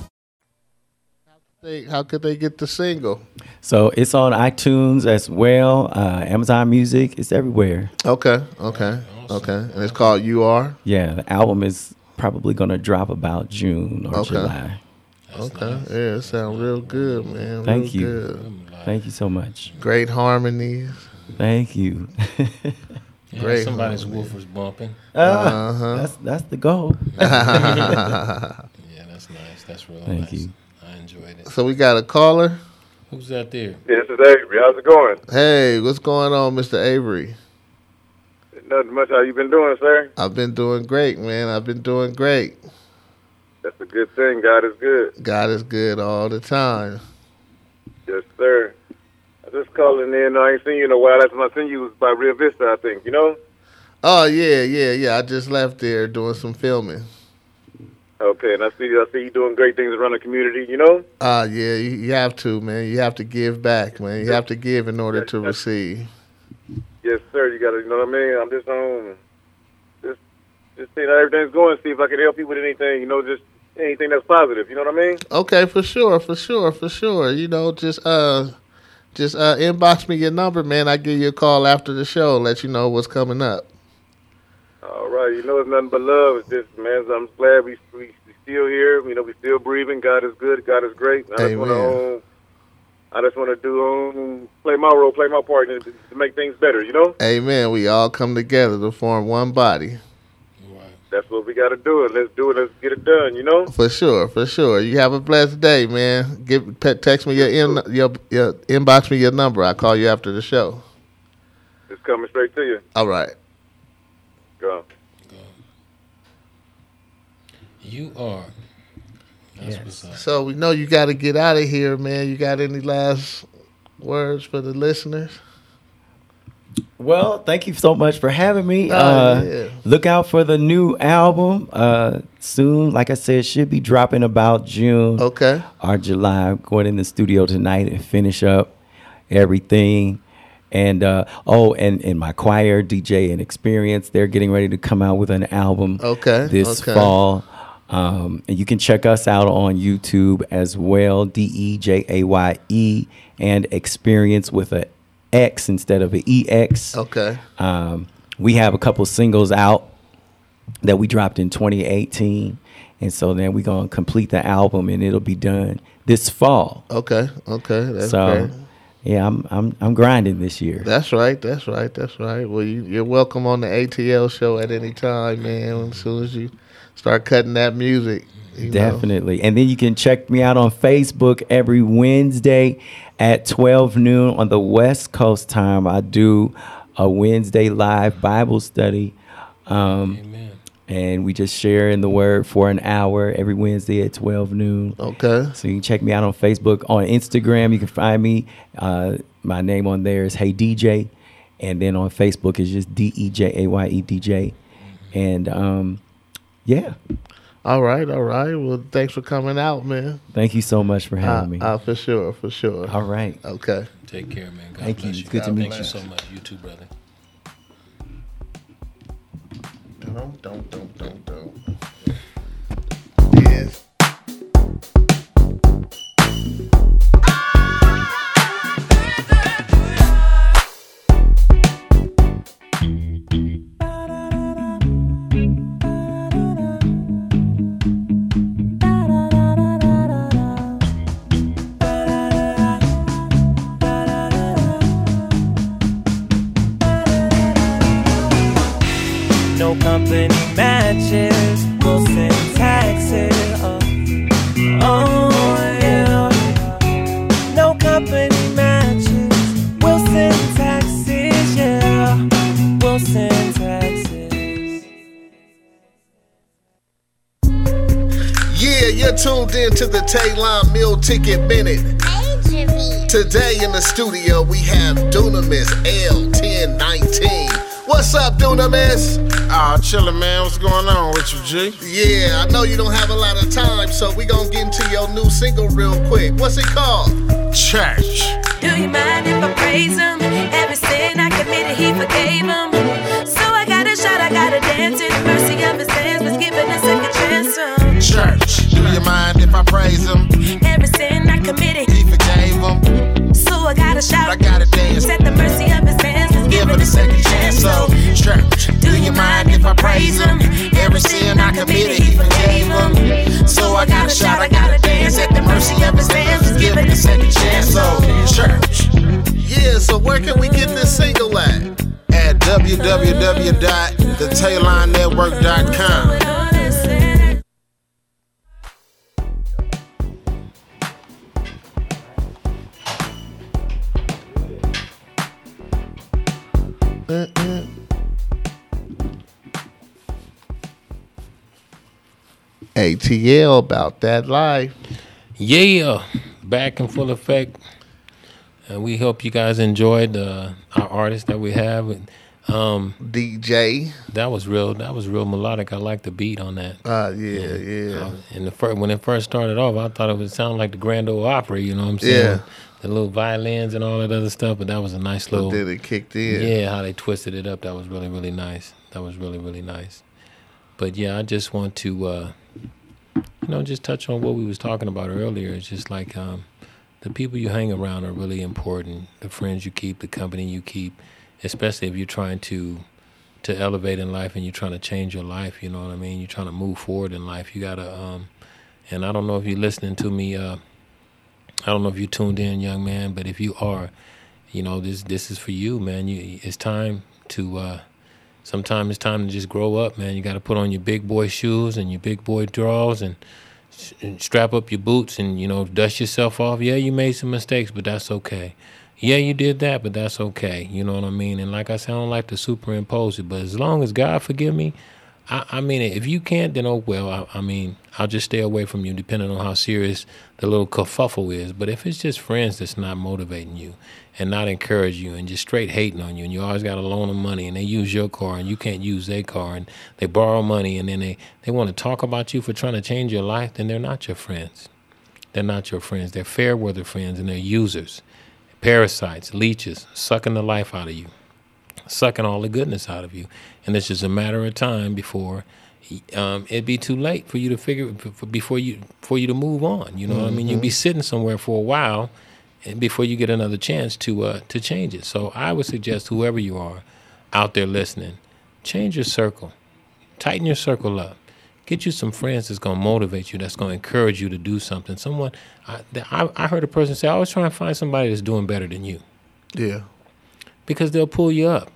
They, how could they get the single? So it's on iTunes as well, uh, Amazon Music. It's everywhere. Okay, okay, okay. And it's called You Are. Yeah, the album is probably going to drop about June or Okay. July. okay, yeah, it sounds real good, man. Thank real you. Good. Thank you so much. Great harmonies. Thank you. Yeah, Great somebody's harmony. woof was bumping. Ah, Uh-huh. That's that's the goal. yeah, that's nice. That's real Thank nice. you. I enjoyed it. So we got a caller. Who's that there? This is Avery. How's it going? Hey, what's going on, Mr. Avery? Nothing much. How you been doing, sir? I've been doing great, man. I've been doing great. That's a good thing. God is good. God is good all the time. Yes, sir. I just calling in. I ain't seen you in a while. Last time I seen you was by Rio Vista, I think. You know? Oh yeah, yeah, yeah. I just left there doing some filming. Okay, and I see I see you doing great things around the community. You know? Ah, yeah, you, you have to, man. You have to give back, man. You have to give in order to receive. Yes, sir. You got to. You know what I mean? I'm just um, just just seeing how everything's going. See if I can help you with anything. You know, just anything that's positive. You know what I mean? Okay, for sure, for sure, for sure. You know, just uh, just uh, inbox me your number, man. I give you a call after the show, let you know what's coming up. All right. You know, it's nothing but love. It's just, man. I'm glad we we, we still here. You know, we still breathing. God is good. God is great. I just want to. Amen. Um, I just want to do um, play my role, play my part, and to, to make things better. You know, Amen. We all come together to form one body. that's what we got to do. It. Let's do it. Let's get it done. You know. For sure, for sure. You have a blessed day, man. Give pe- text me your in, your your inbox me your number. I'll call you after the show. It's coming straight to you. All right. Go. You are. That's what's up. So we know you got to get out of here, man. You got any last words for the listeners? Well, thank you so much for having me. Oh, uh, yeah. Look out for the new album uh, soon. Like I said, should be dropping about June. Okay. Or July. I'm going in the studio tonight and finish up everything. And uh, oh, and, and my choir, Dejaye and Experience, they're getting ready to come out with an album Okay, this okay. fall. Um, and you can check us out on YouTube as well, D E J A Y E, and Experience with a X instead of an E X. Okay. Um, we have a couple singles out that we dropped in 2018, and so then we're gonna complete the album, and it'll be done this fall. Okay. Okay. That's so. Yeah, I'm I'm I'm grinding this year. That's right. That's right. That's right. Well, you, you're welcome on the ATL show at any time, man. As soon as you start cutting that music, you know. Definitely. And then you can check me out on Facebook every Wednesday at 12 noon on the West Coast time. I do a Wednesday live Bible study. Um, And we just share in the word for an hour every Wednesday at 12 noon. Okay. So you can check me out on Facebook. On Instagram, you can find me. Uh, my name on there is Hey DJ. And then on Facebook is just D E J A Y E D J, And um, yeah. All right. All right. Well, thanks for coming out, man. Thank you so much for having Uh, me. uh, for sure. For sure. All right. Okay. Take care, man. God Thank bless you. It's good to God meet bless you. so much. You too, brother. Don't, don't, don't, don't, don't. Yes. In to the Taylon Meal Ticket Minute. Today in the studio we have Dunamis L1019. What's up, Dunamis? Ah, chillin', man. What's going on with you, G? Yeah, I know you don't have a lot of time, so we gonna get into your new single real quick. What's it called? Church. Do you mind if I praise him? Every sin I committed, he forgave him. So I got a shot, I got to dance in the mercy of his hands, was given a second chance. um. Church. Do you mind if I praise him? Every sin I committed, He forgave him. so I got a shout. I gotta dance. At the mercy of his hands, was Give it a second chance. So, church. Do you mind if I praise him? Every sin I committed, he forgave him. So I got a shot, I gotta dance. At the mercy of his hands, give it a second chance. So, church. Yeah, so where can we get this single at? At www.thetaillinenetwork.com. ATL about that life. Yeah, back in full effect. And we hope you guys enjoyed uh, our artists that we have. Um, DJ. That was real. That was real melodic. I like the beat on that. Uh, yeah, yeah. Uh, and the first, when it first started off, I thought it would sound like the Grand Ole Opry. You know what I'm saying? Yeah. The little violins and all that other stuff. But that was a nice But little. then it kicked in. Yeah, how they twisted it up. That was really, really nice. That was really, really nice. But yeah, I just want to, uh, you know, just touch on what we was talking about earlier. It's just like um, the people you hang around are really important. The friends you keep, the company you keep, especially if you're trying to to elevate in life and you're trying to change your life. You know what I mean? You're trying to move forward in life. You gotta. Um, and I don't know if you're listening to me. Uh, I don't know if you tuned in, young man, but if you are, you know this this is for you, man. You it's time to. Uh, sometimes it's time to just grow up, man. You got to put on your big boy shoes and your big boy drawers and, and strap up your boots and you know dust yourself off. Yeah, you made some mistakes, but that's okay. Yeah, you did that, but that's okay. You know what I mean? And like I said, I don't like to superimpose it, but as long as God forgive me, I, I mean, if you can't, then oh well. I, I mean, I'll just stay away from you, depending on how serious the little kerfuffle is. But if it's just friends that's not motivating you and not encourage you and just straight hating on you, and you always got a loan of money, and they use your car and you can't use their car, and they borrow money, and then they they want to talk about you for trying to change your life, then they're not your friends. They're not your friends. They're fair weather friends, and they're users, parasites, leeches, sucking the life out of you sucking all the goodness out of you. And it's just a matter of time before um, it'd be too late for you to figure before you for you to move on. You know what I mean? You'd be sitting somewhere for a while and before you get another chance to uh, to change it. So I would suggest whoever you are out there listening, change your circle, tighten your circle up. Get you some friends that's gonna motivate you, that's gonna encourage you to do something. Someone, I, I, I heard a person say, "I always try to find somebody that's doing better than you." Yeah. because they'll pull you up.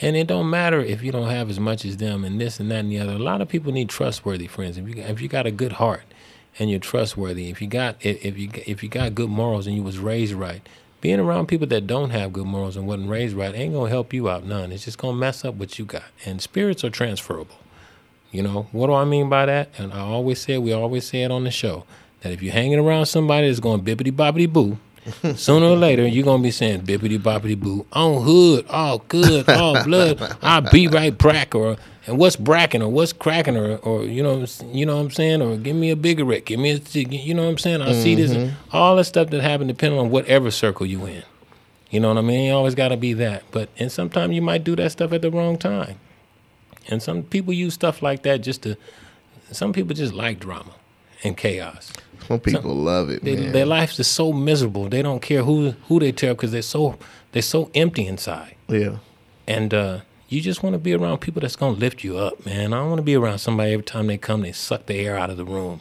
And it don't matter if you don't have as much as them and this and that and the other. A lot of people need trustworthy friends. If you if you got a good heart and you're trustworthy, if you got if if you if you got good morals and you was raised right, being around people that don't have good morals and wasn't raised right ain't gonna help you out none. It's just gonna mess up what you got. And spirits are transferable. You know what do I mean by that? And I always say we always say it on the show that if you're hanging around somebody that's going bippity boppity boo, sooner or later you're gonna be saying bippity boppity boo on hood, all good, all blood. I'll be right brack or and what's bracking or what's cracking or or you know you know what I'm saying or give me a cigarette, give me a you know what I'm saying. I see this Mhm. all the stuff that happen depending on whatever circle you in. You know what I mean? You always got to be that. But and sometimes you might do that stuff at the wrong time. And some people use stuff like that just to. Some people just like drama and chaos. Some people love it, They, man. their lives is so miserable. They don't care who who they tell because they're so they're so empty inside. Yeah. And uh, you just want to be around people that's gonna lift you up, man. I don't want to be around somebody every time they come, they suck the air out of the room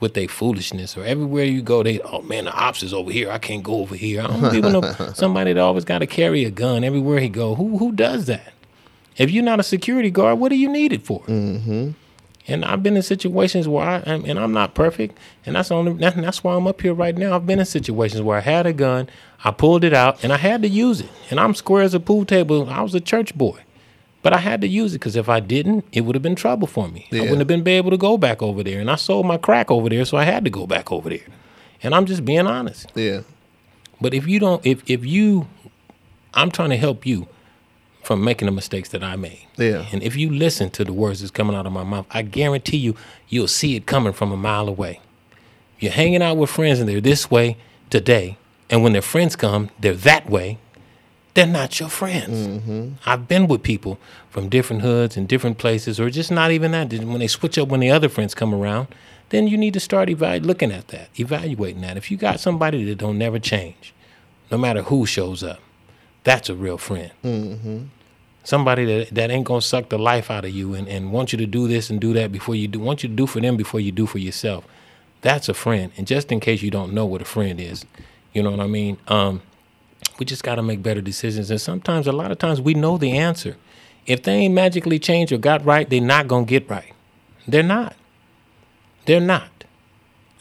with their foolishness. Or everywhere you go, they oh man, the ops is over here. I can't go over here. I don't want to be with no, somebody that always got to carry a gun everywhere he go. Who who does that? If you're not a security guard, what do you need it for? Mm-hmm. And I've been in situations where I am, and I'm not perfect, and that's only that, that's why I'm up here right now. I've been in situations where I had a gun, I pulled it out, and I had to use it. And I'm square as a pool table. I was a church boy, but I had to use it because if I didn't, it would have been trouble for me. I wouldn't have been able to go back over there. And I sold my crack over there, so I had to go back over there. And I'm just being honest. Yeah. But if you don't, if if you, I'm trying to help you from making the mistakes that I made. Yeah. And if you listen to the words that's coming out of my mouth, I guarantee you, you'll see it coming from a mile away. You're hanging out with friends and they're this way today, and when their friends come, they're that way. They're not your friends. Mm-hmm. I've been with people from different hoods and different places, or just not even that. When they switch up when the other friends come around, then you need to start evalu- looking at that, evaluating that. If you got somebody that don't never change, no matter who shows up, that's a real friend. Mm-hmm. Somebody that, that ain't gonna suck the life out of you and, and want you to do this and do that before you do want you to do for them before you do for yourself. That's a friend. And just in case you don't know what a friend is, you know what I mean? Um, we just gotta make better decisions. And sometimes a lot of times we know the answer. If they ain't magically changed or got right, they're not gonna get right. They're not. They're not.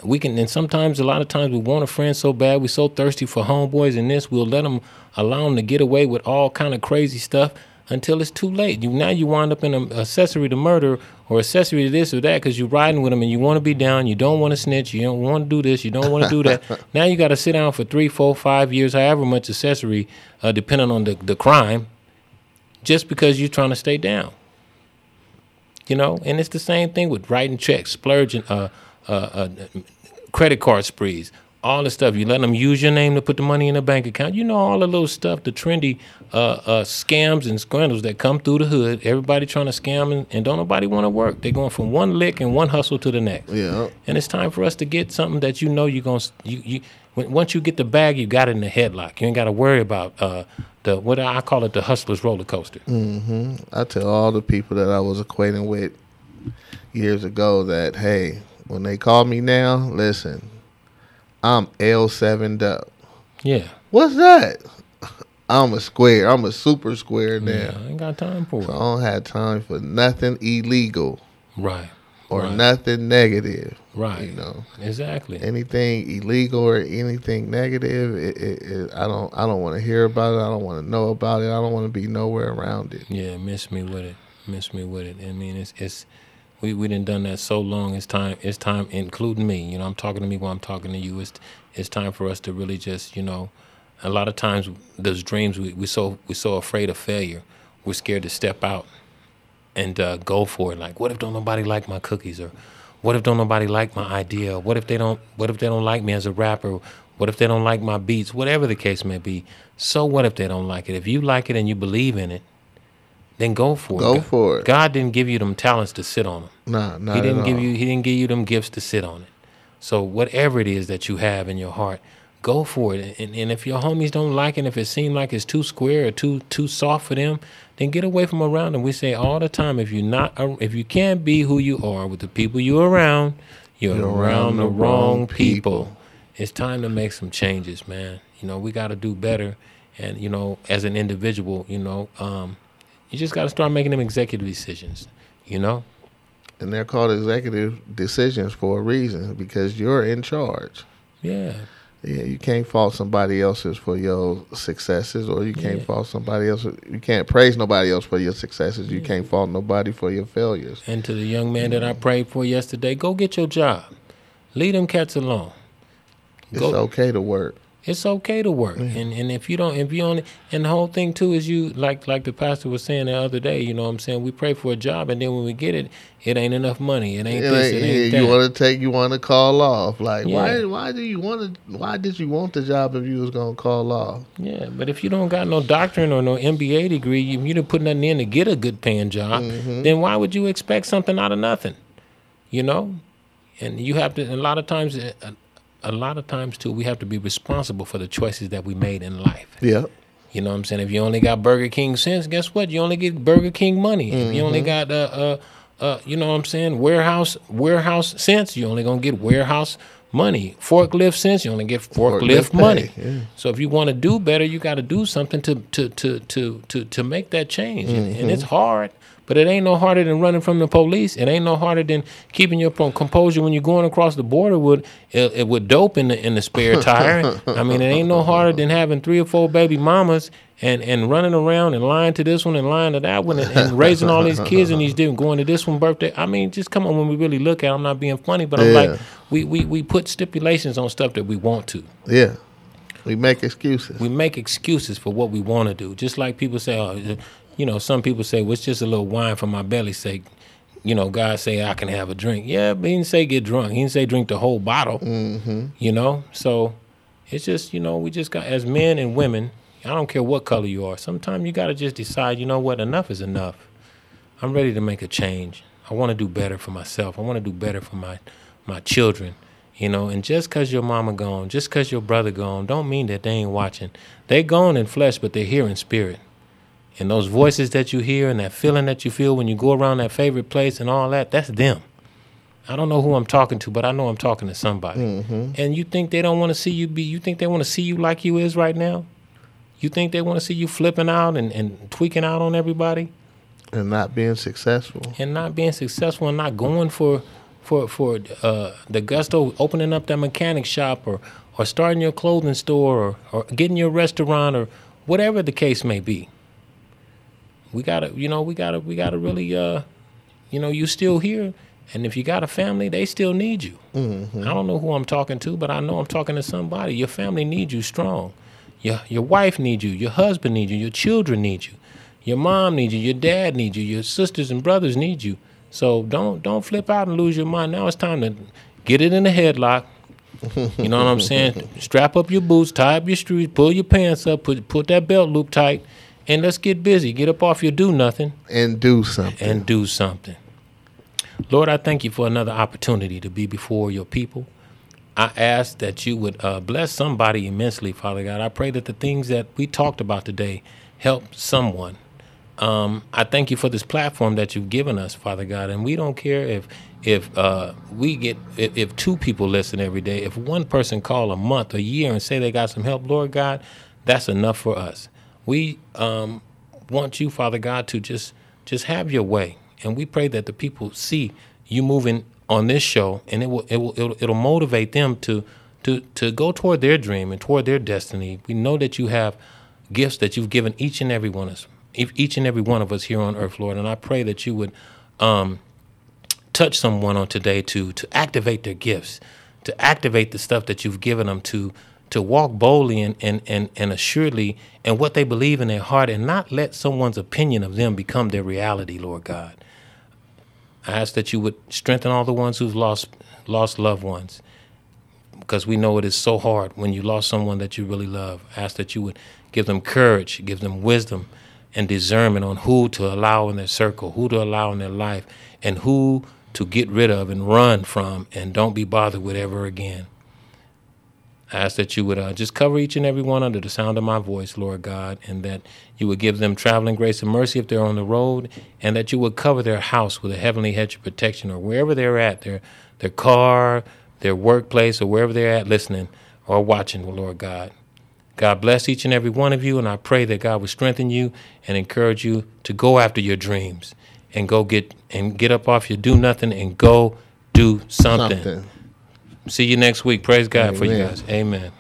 We can, and sometimes, a lot of times, we want a friend so bad, we're so thirsty for homeboys and this, we'll let them allow them to get away with all kind of crazy stuff until it's too late. You now you wind up in an accessory to murder or accessory to this or that because you're riding with them and you want to be down, you don't want to snitch, you don't want to do this, you don't want to do that. now you got to sit down for three, four, five years, however much accessory, uh, depending on the, the crime, just because you're trying to stay down. You know, and it's the same thing with writing checks, splurging, uh, uh, uh, credit card sprees, all the stuff. You let them use your name to put the money in the bank account. You know all the little stuff, the trendy uh, uh, scams and scandals that come through the hood. Everybody trying to scam and, and don't nobody want to work. They're going from one lick and one hustle to the next. Yeah. And it's time for us to get something that you know you're gonna you you. When, once you get the bag, you got it in the headlock. You ain't got to worry about uh, the what I call it the hustler's roller coaster. Mm-hmm. I tell all the people that I was acquainted with years ago that hey, when they call me now, listen, I'm L seven up. Yeah. What's that? I'm a square. I'm a super square now. Yeah, I ain't got time for So it. I don't have time for nothing illegal. Right. Or Right. nothing negative. Right. You know. Exactly. Anything illegal or anything negative, it, it, it, I don't. I don't want to hear about it. I don't want to know about it. I don't want to be nowhere around it. Yeah, miss me with it. Miss me with it. I mean, it's it's we we done done that so long. It's time. It's time, including me. You know, I'm talking to me while I'm talking to you. It's it's time for us to really just you know. A lot of times, those dreams we we so we so afraid of failure. We're scared to step out and uh, go for it. Like, what if don't nobody like my cookies, or what if don't nobody like my idea? What if they don't? What if they don't like me as a rapper? What if they don't like my beats? Whatever the case may be. So what if they don't like it? If you like it and you believe in it, then go for Go it. Go for it. God didn't give you them talents to sit on them. Nah, not he didn't give all. you. He didn't give you them gifts to sit on it. So whatever it is that you have in your heart, go for it. And, and if your homies don't like it, if it seems like it's too square or too too soft for them, then get away from around them. We say all the time, if you're not, if you can't be who you are with the people you're around, you're, You're around, the wrong people. It's time to make some changes, man. You know, we got to do better. And you know, as an individual, you know, um, you just got to start making them executive decisions. You know. And they're called executive decisions for a reason because you're in charge. Yeah. Yeah, you can't fault somebody else's for your successes, or you can't Yeah. fault somebody else. You can't praise nobody else for your successes. You can't fault nobody for your failures. And to the young man that I prayed for yesterday, go get your job. Leave them cats alone. It's okay to work. It's okay to work, and and if you don't, if you only, and the whole thing too is you like like the pastor was saying the other day. You know what I'm saying? We pray for a job, and then when we get it, it ain't enough money. It ain't It this. ain't- It ain't yeah, you want to take, you want to call off. Like, why? Yeah. Why do you want to? Why did you want the job if you was gonna call off? Yeah, but if you don't got no doctorate or no MBA degree, you, you didn't put nothing in to get a good paying job, Mhm. then why would you expect something out of nothing? You know, and you have to. A lot of times, a, lot of times too, we have to be responsible for the choices that we made in life. Yeah. You know what I'm saying? If you only got Burger King sense, guess what? You only get Burger King money. If you only Mhm. got uh uh uh you know what I'm saying, warehouse warehouse sense, you only gonna get warehouse money. Forklift sense, you only get forklift, Forklift money. yeah. So if you want to do better, you got to do something to to to to to to make that change. And, and it's Mhm. hard, but it ain't no harder than running from the police. It ain't no harder than keeping your composure when you're going across the border with it, it with dope in the in the spare tire. I mean, it ain't no harder than having three or four baby mamas and and running around and lying to this one and lying to that one and, and raising all these kids and these different going to this one birthday. I mean, just come on when we really look at. it, I'm not being funny, but I'm Yeah. like, we we we put stipulations on stuff that we want to. Yeah, we make excuses. We make excuses for what we want to do. Just like people say, oh, you know, some people say, well, it's just a little wine for my belly's sake. You know, God say I can have a drink. Yeah, but he didn't say get drunk. He didn't say drink the whole bottle. Mm-hmm. You know, so it's just you know we just got as men and women. I don't care what color you are. Sometimes you got to just decide. You know what? Enough is enough. I'm ready to make a change. I want to do better for myself. I want to do better for my my children. You know, and just cause your mama gone, just cause your brother gone, don't mean that they ain't watching. They gone in flesh, but they're here in spirit. And those voices that you hear and that feeling that you feel when you go around that favorite place and all that, that's them. I don't know who I'm talking to, but I know I'm talking to somebody. Mm-hmm. And you think they don't want to see you be, you think they want to see you like you is right now? You think they want to see you flipping out and, and tweaking out on everybody? And not being successful. and not being successful and not going for for for uh, the gusto, opening up that mechanic shop or or starting your clothing store or, or getting your restaurant or whatever the case may be. We gotta, you know, we gotta we gotta really, uh, you know, you still here, and if you got a family, they still need you. Mm-hmm. I don't know who I'm talking to, but I know I'm talking to somebody. Your family needs you strong. Your your wife needs you. Your husband needs you. Your children need you. Your mom needs you. Your dad needs you. Your sisters and brothers need you. So don't don't flip out and lose your mind. Now it's time to get it in the headlock. You know what I'm saying? Strap up your boots, tie up your shoes, pull your pants up, put put that belt loop tight, and let's get busy. Get up off your do nothing and do something. And do something. Lord, I thank you for another opportunity to be before your people. I ask that you would uh, bless somebody immensely, Father God. I pray that the things that we talked about today help someone. Um, I thank you for this platform that you've given us, Father God. And we don't care if if uh, we get if, if two people listen every day, if one person call a month, a year, and say they got some help, Lord God, that's enough for us. We um, want you, Father God, to just just have your way, and we pray that the people see you moving on this show, and it will it will it'll, it'll motivate them to to to go toward their dream and toward their destiny. We know that you have gifts that you've given each and every one of us each and every one of us here on earth, Lord. And I pray that you would um, touch someone on today to to activate their gifts, to activate the stuff that you've given them to to walk boldly and, and, and, and assuredly in what they believe in their heart and not let someone's opinion of them become their reality, Lord God. I ask that you would strengthen all the ones who've lost lost loved ones. Because we know it is so hard when you lost someone that you really love. I ask that you would give them courage, give them wisdom and discernment on who to allow in their circle, who to allow in their life, and who to get rid of and run from and don't be bothered with ever again. I ask that you would uh, just cover each and every one under the sound of my voice, Lord God, and that you would give them traveling grace and mercy if they're on the road, and that you would cover their house with a heavenly hedge of protection or wherever they're at, their, their car, their workplace, or wherever they're at listening or watching, Lord God. God bless each and every one of you, and I pray that God will strengthen you and encourage you to go after your dreams and go get and get up off your do nothing and go do something. Something. See you next week. Praise God for you guys. Amen.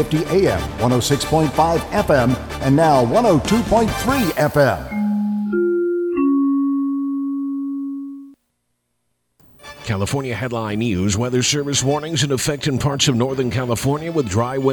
1050 AM, 106.5 FM, and now 102.3 FM. California Headline News Weather Service warnings in effect in parts of Northern California with dry weather.